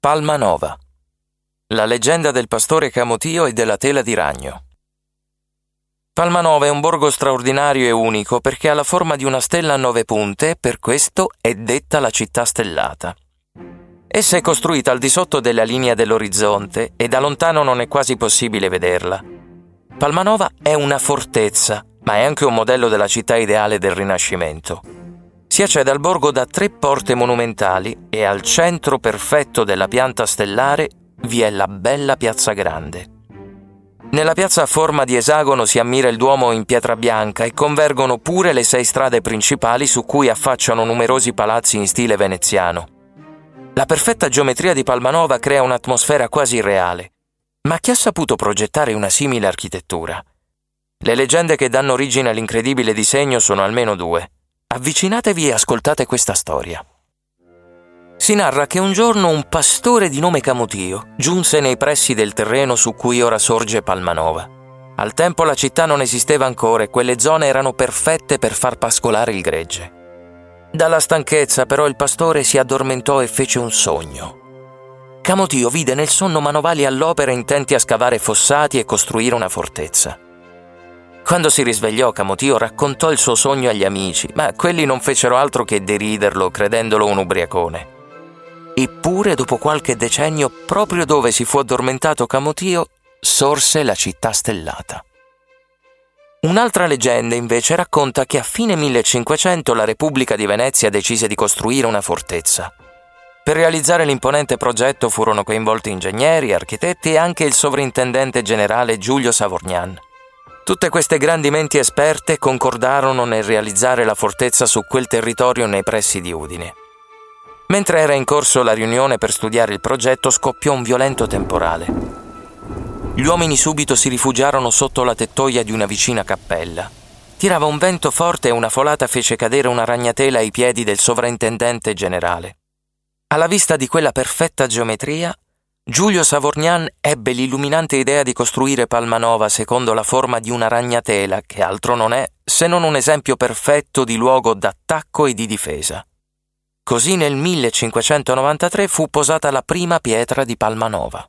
Palma Nova. La leggenda del pastore Camotio e della tela di ragno. Palma Nova è un borgo straordinario e unico perché ha la forma di una stella a nove punte e per questo è detta la città stellata. Essa è costruita al di sotto della linea dell'orizzonte e da lontano non è quasi possibile vederla. Palmanova è una fortezza, ma è anche un modello della città ideale del Rinascimento. Si accede al borgo da tre porte monumentali e al centro perfetto della pianta stellare vi è la bella piazza grande. Nella piazza a forma di esagono si ammira il Duomo in pietra bianca e convergono pure le sei strade principali su cui affacciano numerosi palazzi in stile veneziano. La perfetta geometria di Palmanova crea un'atmosfera quasi irreale. Ma chi ha saputo progettare una simile architettura? Le leggende che danno origine all'incredibile disegno sono almeno due. Avvicinatevi e ascoltate questa storia. Si narra che un giorno un pastore di nome Camotio giunse nei pressi del terreno su cui ora sorge Palmanova. Al tempo la città non esisteva ancora e quelle zone erano perfette per far pascolare il gregge. Dalla stanchezza però il pastore si addormentò e fece un sogno. Camotio vide nel sonno manovali all'opera intenti a scavare fossati e costruire una fortezza. Quando si risvegliò, Camotio raccontò il suo sogno agli amici, ma quelli non fecero altro che deriderlo, credendolo un ubriacone. Eppure, dopo qualche decennio, proprio dove si fu addormentato Camotio, sorse la città stellata. Un'altra leggenda invece racconta che a fine 1500 la Repubblica di Venezia decise di costruire una fortezza. Per realizzare l'imponente progetto furono coinvolti ingegneri, architetti e anche il sovrintendente generale Giulio Savorgnan. Tutte queste grandi menti esperte concordarono nel realizzare la fortezza su quel territorio nei pressi di Udine. Mentre era in corso la riunione per studiare il progetto scoppiò un violento temporale. Gli uomini subito si rifugiarono sotto la tettoia di una vicina cappella. Tirava un vento forte e una folata fece cadere una ragnatela ai piedi del sovrintendente generale. Alla vista di quella perfetta geometria, Giulio Savorgnan ebbe l'illuminante idea di costruire Palmanova secondo la forma di una ragnatela, che altro non è se non un esempio perfetto di luogo d'attacco e di difesa. Così nel 1593 fu posata la prima pietra di Palmanova.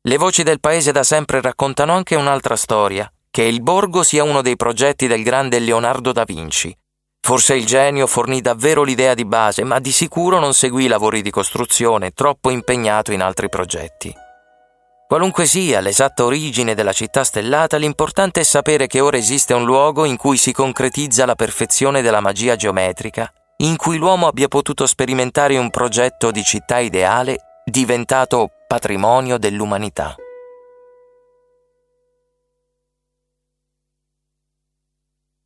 Le voci del paese da sempre raccontano anche un'altra storia, che il borgo sia uno dei progetti del grande Leonardo da Vinci, Forse il genio fornì davvero l'idea di base, ma di sicuro non seguì lavori di costruzione, troppo impegnato in altri progetti. Qualunque sia l'esatta origine della città stellata, l'importante è sapere che ora esiste un luogo in cui si concretizza la perfezione della magia geometrica, in cui l'uomo abbia potuto sperimentare un progetto di città ideale diventato patrimonio dell'umanità.